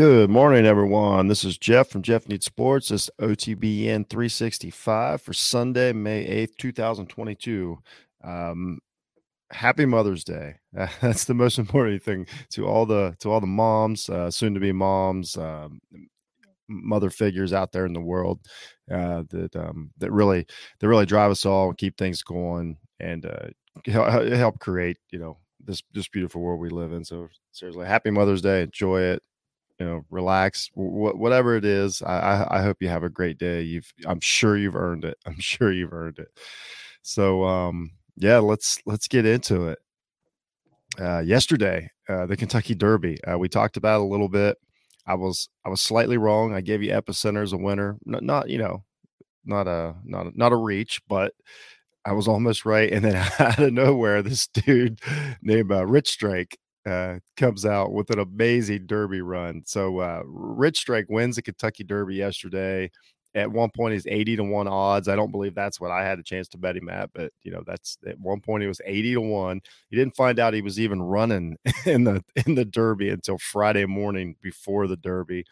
Good morning, everyone. This is Jeff from Jeff Needs Sports. This OTBN 365 for Sunday, May 8th, 2022. Um, happy Mother's Day. That's the most important thing to all the to all the moms, uh, soon to be moms, um, mother figures out there in the world uh, that um, that really that really drive us all and keep things going and uh, help create you know this this beautiful world we live in. So seriously, happy Mother's Day. Enjoy it you know, relax, wh- whatever it is. I, I, hope you have a great day. You've, I'm sure you've earned it. I'm sure you've earned it. So, um, yeah, let's let's get into it. Uh, yesterday, uh, the Kentucky Derby. Uh, we talked about a little bit. I was I was slightly wrong. I gave you Epicenter as a winner. Not, not you know, not a not a, not a reach, but I was almost right. And then out of nowhere, this dude named uh, Rich Strike uh, comes out with an amazing Derby run. So uh, Rich Strike wins the Kentucky Derby yesterday. At one point, he's eighty to one odds. I don't believe that's what I had a chance to bet him at, but you know that's at one point he was eighty to one. He didn't find out he was even running in the in the Derby until Friday morning before the Derby.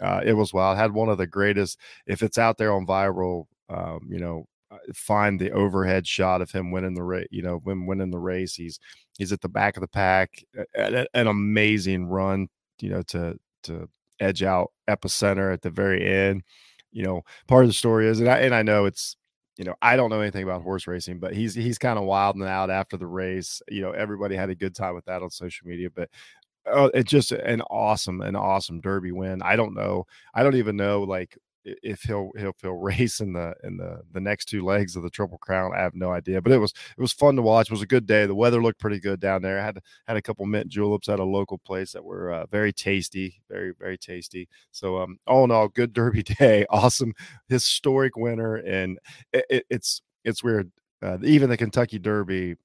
Uh, it was wild. Had one of the greatest. If it's out there on viral, um, you know, find the overhead shot of him winning the race. You know, when winning the race, he's he's at the back of the pack. An amazing run, you know, to to edge out epicenter at the very end. You know, part of the story is, and I and I know it's you know, I don't know anything about horse racing, but he's he's kind of wilding out after the race. You know, everybody had a good time with that on social media, but uh, it's just an awesome, an awesome Derby win. I don't know, I don't even know like if he'll he'll race in the in the the next two legs of the Triple Crown, I have no idea. But it was it was fun to watch. It was a good day. The weather looked pretty good down there. I had had a couple mint juleps at a local place that were uh, very tasty, very very tasty. So um, all in all, good Derby day. Awesome historic winner, and it, it, it's it's weird. Uh, even the Kentucky Derby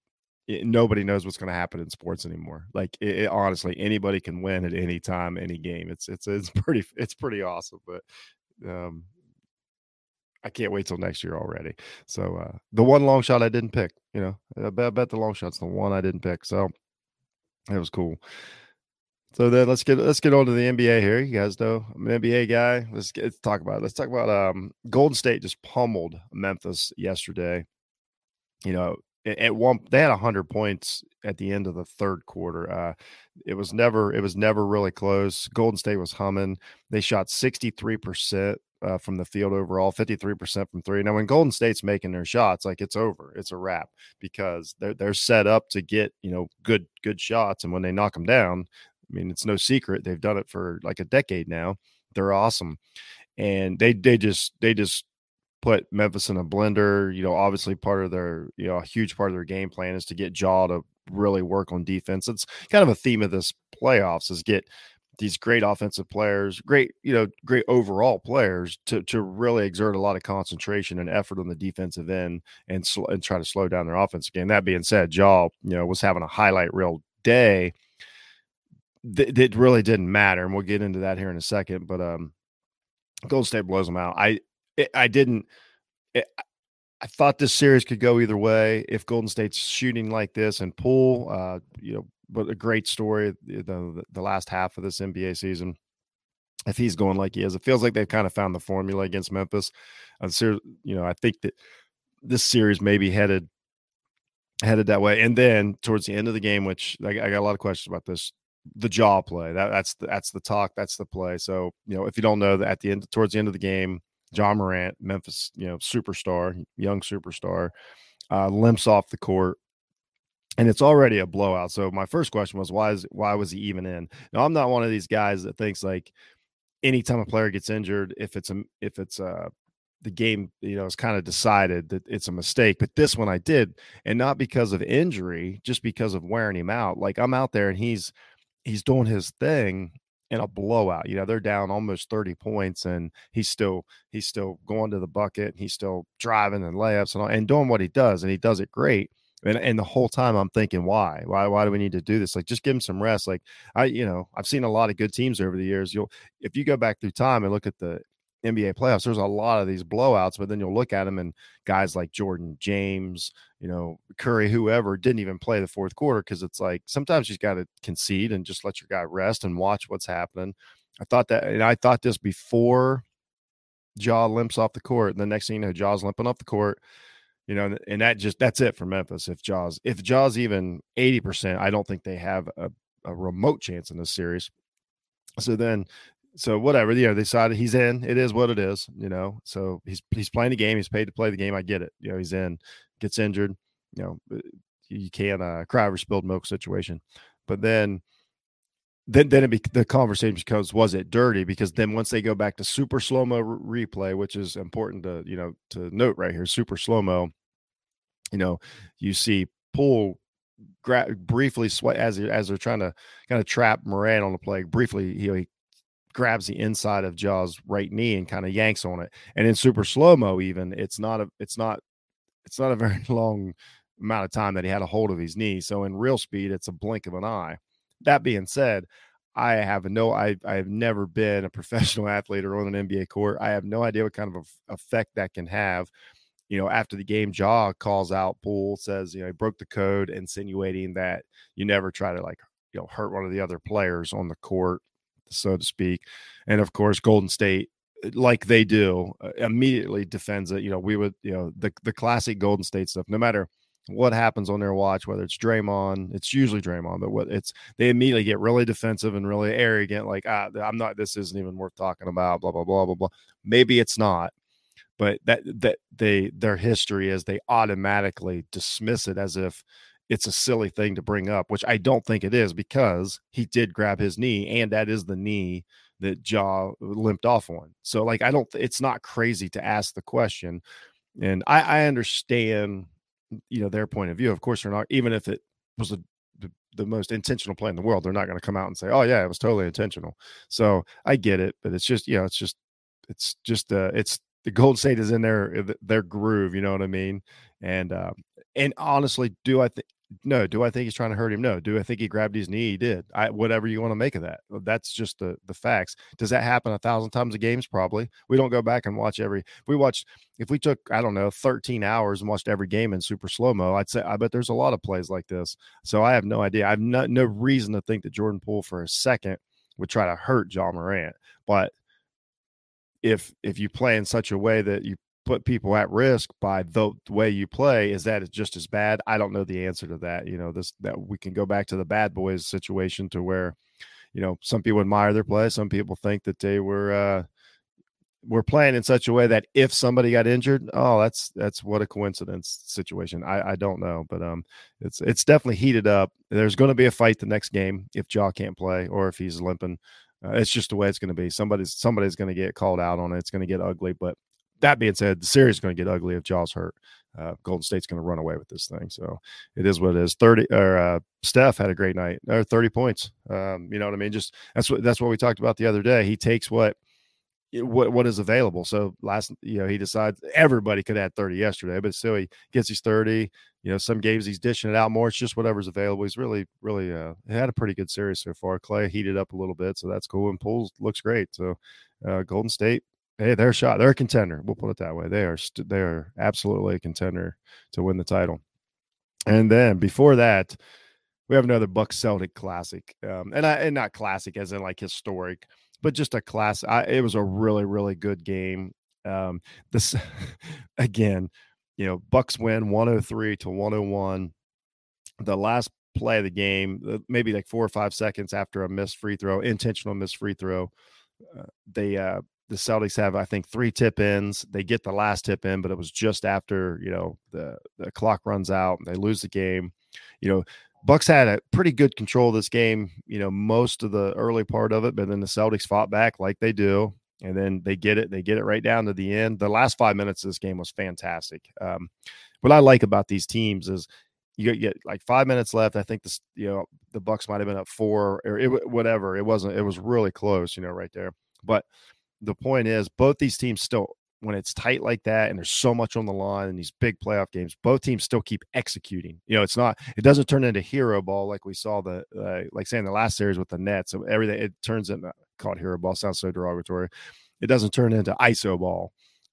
it, nobody knows what's going to happen in sports anymore. Like it, it, honestly, anybody can win at any time, any game. It's it's it's pretty it's pretty awesome. But um, I can't wait till next year already. So uh, the one long shot I didn't pick, you know, I bet, I bet the long shot's the one I didn't pick. So it was cool. So then let's get let's get on to the NBA here. You guys know I'm an NBA guy. Let's get let's talk about it. Let's talk about um Golden State just pummeled Memphis yesterday. You know, at one they had 100 points at the end of the third quarter uh it was never it was never really close golden state was humming they shot 63% uh, from the field overall 53% from three now when golden state's making their shots like it's over it's a wrap because they're they're set up to get you know good good shots and when they knock them down i mean it's no secret they've done it for like a decade now they're awesome and they they just they just put Memphis in a blender. You know, obviously part of their, you know, a huge part of their game plan is to get Ja to really work on defense. It's kind of a theme of this playoffs is get these great offensive players, great, you know, great overall players to to really exert a lot of concentration and effort on the defensive end and sl- and try to slow down their offense again. That being said, Ja, you know, was having a highlight reel day that, really didn't matter, and we'll get into that here in a second. But um, Gold State blows them out. I it, I didn't. It, I thought this series could go either way if Golden State's shooting like this and Poole, uh, you know, but a great story the, the, the last half of this NBA season. If he's going like he is, it feels like they've kind of found the formula against Memphis. And so, you know, I think that this series may be headed headed that way. And then towards the end of the game, which I, I got a lot of questions about this, the Ja play. That, that's the, that's the talk. That's the play. So you know, if you don't know that at the end, towards the end of the game, Ja Morant, Memphis, you know, superstar, young superstar, uh, limps off the court, and it's already a blowout. So my first question was, why is why was he even in? Now I'm not one of these guys that thinks like anytime a player gets injured, if it's a if it's a the game, you know, is kind of decided that it's a mistake. But this one I did, and not because of injury, just because of wearing him out. Like I'm out there and he's he's doing his thing in a blowout. You know, they're down almost 30 points and he's still he's still going to the bucket, and he's still driving and layups and, and doing what he does, and he does it great. And, and the whole time I'm thinking, why? Why why do we need to do this? Like just give him some rest. Like I, you know, I've seen a lot of good teams over the years. You'll if you go back through time and look at the NBA playoffs, there's a lot of these blowouts, but then you'll look at them and guys like Jordan James, you know, Curry, whoever didn't even play the fourth quarter because it's like sometimes you've got to concede and just let your guy rest and watch what's happening. I thought that, and I thought this before Ja limps off the court. And the next thing you know, Ja's limping off the court. You know, and that just that's it for Memphis. If Ja's, if Ja's even 80%, I don't think they have a, a remote chance in this series. So then so whatever, you know, they decided he's in. It is what it is, you know. So he's he's playing the game. He's paid to play the game. I get it. You know, he's in, gets injured. You know, uh, you can't uh, cry over spilled milk situation. But then, then then it be, the conversation becomes was it dirty? Because then once they go back to super slow mo re- replay, which is important to you know to note right here, super slow mo. You know, you see Poole gra- briefly sweat as as they're trying to kind of trap Morant on the play. Briefly, he, he grabs the inside of Ja's right knee and kind of yanks on it. And in super slow mo, even it's not a it's not it's not a very long amount of time that he had a hold of his knee. So in real speed, it's a blink of an eye. That being said, I have no I I have never been a professional athlete or on an NBA court. I have no idea what kind of effect that can have. You know, after the game, Ja calls out Poole, says, you know, he broke the code, insinuating that you never try to like, you know, hurt one of the other players on the court so to speak. And of course, Golden State, uh, like they do, uh, immediately defends it. You know, we would, you know, the the classic Golden State stuff. No matter what happens on their watch, whether it's Draymond, it's usually Draymond, but what it's they immediately get really defensive and really arrogant, like ah, I'm not. This isn't even worth talking about. Blah blah blah blah blah. Maybe it's not, but that that they their history is they automatically dismiss it as if it's a silly thing to bring up, which I don't think it is because he did grab his knee, and that is the knee that Ja limped off on. So, like, I don't, it's not crazy to ask the question. And I, I understand, you know, their point of view. Of course, they're not, even if it was a, the, the most intentional play in the world, they're not going to come out and say, oh, yeah, it was totally intentional. So I get it, but it's just, you know, it's just, it's just, uh, it's, the Gold State is in their their groove, you know what I mean? And um, and honestly, do I think no. Do I think he's trying to hurt him? No. Do I think he grabbed his knee? He did. I whatever you want to make of that. Uh, that's just the the facts. Does that happen a thousand times a games? Probably. We don't go back and watch every. If we watched, if we took I don't know 13 hours and watched every game in super slow mo, I'd say I bet there's a lot of plays like this. So I have no idea. I have no, no reason to think that Jordan Poole for a second would try to hurt John Morant, but if if you play in such a way that you put people at risk by the, way you play is that it's just as bad? I don't know the answer to that you know this that we can go back to the bad boys situation to where you know some people admire their play some people think that they were uh were playing in such a way that if somebody got injured oh that's that's what a coincidence situation. I i don't know but um it's it's definitely heated up. There's going to be a fight the next game if Ja can't play or if he's limping. Uh, it's just the way it's going to be. Somebody's somebody's going to get called out on it. It's going to get ugly but that being said, the series is going to get ugly if Ja's hurt. Uh, Golden State's going to run away with this thing. So it is what it is. Thirty or uh, Steph had a great night. Or thirty points. Um, you know what I mean? Just that's what that's what we talked about the other day. He takes what what what is available. So last, you know, he decides everybody could add 30 yesterday, but still he gets his 30. You know, some games he's dishing it out more. It's just whatever's available. He's really, really uh had a pretty good series so far. Clay heated up a little bit, so that's cool. And Poole's looks great. So uh Golden State Hey, they're shot. They're a contender. We'll put it that way. They are. St- they are absolutely a contender to win the title. And then before that, we have another Buck Celtic classic, um, and I and not classic as in like historic, but just a class. I, it was a really really good game. Um, this again, you know, Bucks win 103 to 101. The last play of the game, uh, maybe like four or five seconds after a missed free throw, intentional missed free throw, uh, they uh, the Celtics have, I think, three tip ins. They get the last tip in, but it was just after you know the the clock runs out and they lose the game. You know, Bucks had a pretty good control of this game. You know, most of the early part of it, but then the Celtics fought back like they do, and then they get it. They get it right down to the end. The last five minutes of this game was fantastic. Um, what I like about these teams is you get like five minutes left. I think this, you know, the Bucks might have been up four or it, whatever. It wasn't. It was really close, you know, right there. But the point is, both these teams still, when it's tight like that and there's so much on the line in these big playoff games, both teams still keep executing. You know, it's not, it doesn't turn into hero ball like we saw the, uh, like saying the last series with the Nets. So everything, it turns into, called hero ball, sounds so derogatory. It doesn't turn into ISO ball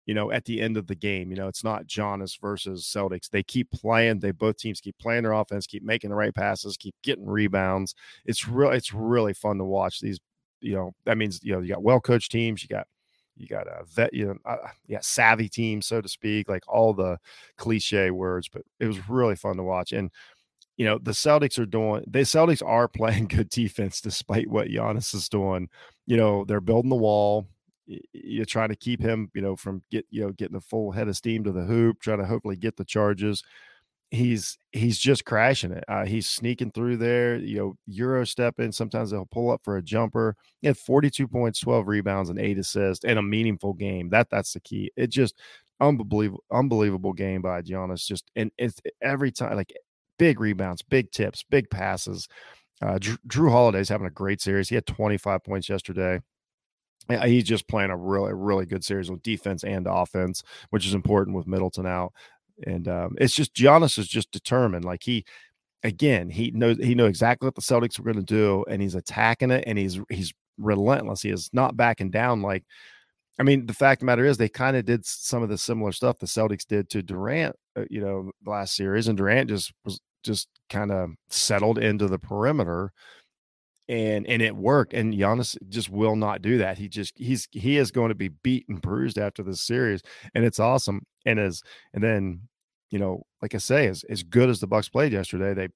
you know, at the end of the game. You know, it's not Giannis versus Celtics. They keep playing. They both teams keep playing their offense, keep making the right passes, keep getting rebounds. It's real. It's really fun to watch these you know that means you know you got well coached teams, you got you got a vet, you know, uh, yeah, savvy team, so to speak, like all the cliche words. But it was really fun to watch, and you know the Celtics are doing. The Celtics are playing good defense despite what Giannis is doing. You know they're building the wall. You're trying to keep him, you know, from get you know getting a full head of steam to the hoop, trying to hopefully get the charges he's he's just crashing it. Uh, he's sneaking through there. You know, Euro step in. Sometimes he'll pull up for a jumper. He had 42 points, 12 rebounds, and eight assists, and a meaningful game. That that's the key. It just unbelievable, unbelievable game by Giannis. Just and it's every time like big rebounds, big tips, big passes. Uh, Jrue, Jrue Holiday's having a great series. He had 25 points yesterday. He's just playing a really, really good series with defense and offense, which is important with Middleton out and um, it's just Giannis is just determined. Like he, again, he knows he knew exactly what the Celtics were going to do, and he's attacking it, and he's he's relentless. He is not backing down. Like, I mean, the fact the matter is, they kind of did some of the similar stuff the Celtics did to Durant, uh, you know, last series, and Durant just was just kind of settled into the perimeter and and it worked. And Giannis just will not do that. He just he's he is going to be beat and bruised after this series, and it's awesome. And as and then you know, like I say, as as good as the Bucks played yesterday, they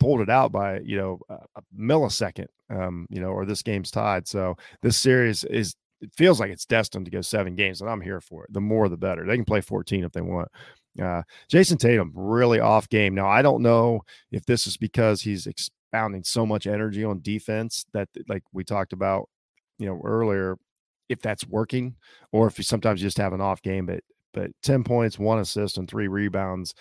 pulled it out by you know a, millisecond, um, you know, or this game's tied. So this series is it feels like it's destined to go seven games, and I'm here for it. The more, the better. They can play 14 if they want. Uh, Jayson Tatum really off game. Now I don't know if this is because he's expounding so much energy on defense that, like we talked about, you know, earlier, if that's working, or if you sometimes just have an off game. But but 10 points, one assist, and three rebounds.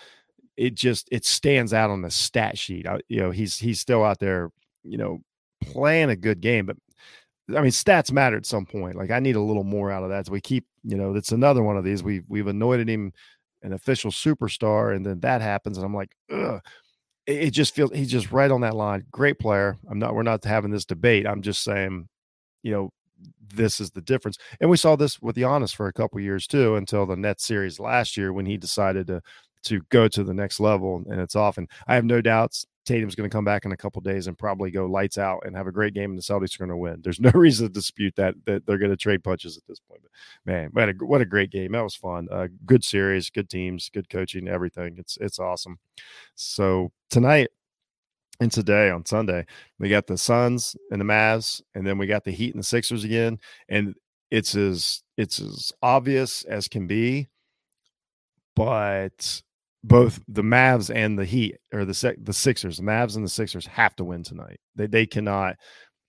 It just it stands out on the stat sheet. I, you know, he's he's still out there, you know, playing a good game, but I mean, stats matter at some point. Like I need a little more out of that. So we keep, you know, that's another one of these. We've we've anointed him an official superstar, and then that happens, and I'm like, ugh it just feels he's just right on that line. Great player. I'm not. We're not having this debate. I'm just saying, you know, this is the difference. And we saw this with Giannis for a couple years too, until the net series last year when he decided to to go to the next level. And it's off. And I have no doubts Tatum's going to come back in a couple days and probably go lights out and have a great game, and the Celtics are going to win. There's no reason to dispute that that they're going to trade punches at this point. But man, what a, what a great game! That was fun. Uh, good series, good teams, good coaching, everything. It's it's awesome. So tonight and today on Sunday, we got the Suns and the Mavs, and then we got the Heat and the Sixers again, and it's as it's as obvious as can be, but both the Mavs and the Heat or the the Sixers, the Mavs and the Sixers have to win tonight. They they cannot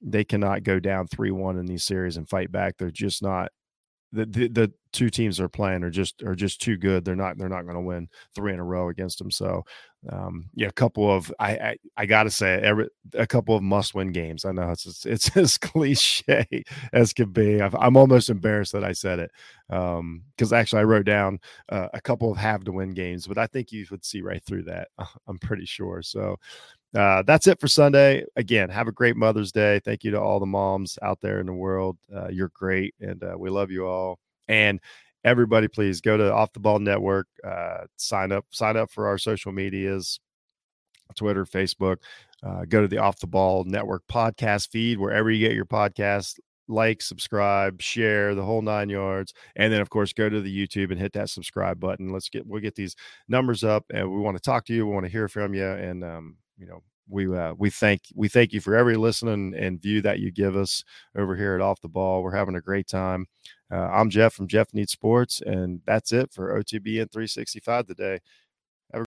they cannot go down three one in these series and fight back. They're just not the, the, the two teams are playing are just are just too good. They're not they're not going to win three in a row against them. So um, yeah, a couple of I I, I got to say every a couple of must win games. I know it's it's, it's as cliche as could be. i am almost embarrassed that I said it Um, because um, actually I wrote down uh, a couple of have to win games, but I think you would see right through that. I'm pretty sure. So uh, that's it for Sunday. Again, have a great Mother's Day. Thank you to all the moms out there in the world. Uh, you're great, and uh, we love you all. And everybody, please go to Off the Ball Network. Uh, sign up. Sign up for our social medias, Twitter, Facebook. Uh, go to the Off the Ball Network podcast feed wherever you get your podcast. Like, subscribe, share the whole nine yards, and then of course go to the YouTube and hit that subscribe button. Let's get we'll get these numbers up, and we want to talk to you. We want to hear from you, and um, you know we uh, we thank we thank you for every listen and view that you give us over here at Off the Ball. We're having a great time. Uh, I'm Jeff from Jeff Needs Sports, and that's it for OTBN 365 today.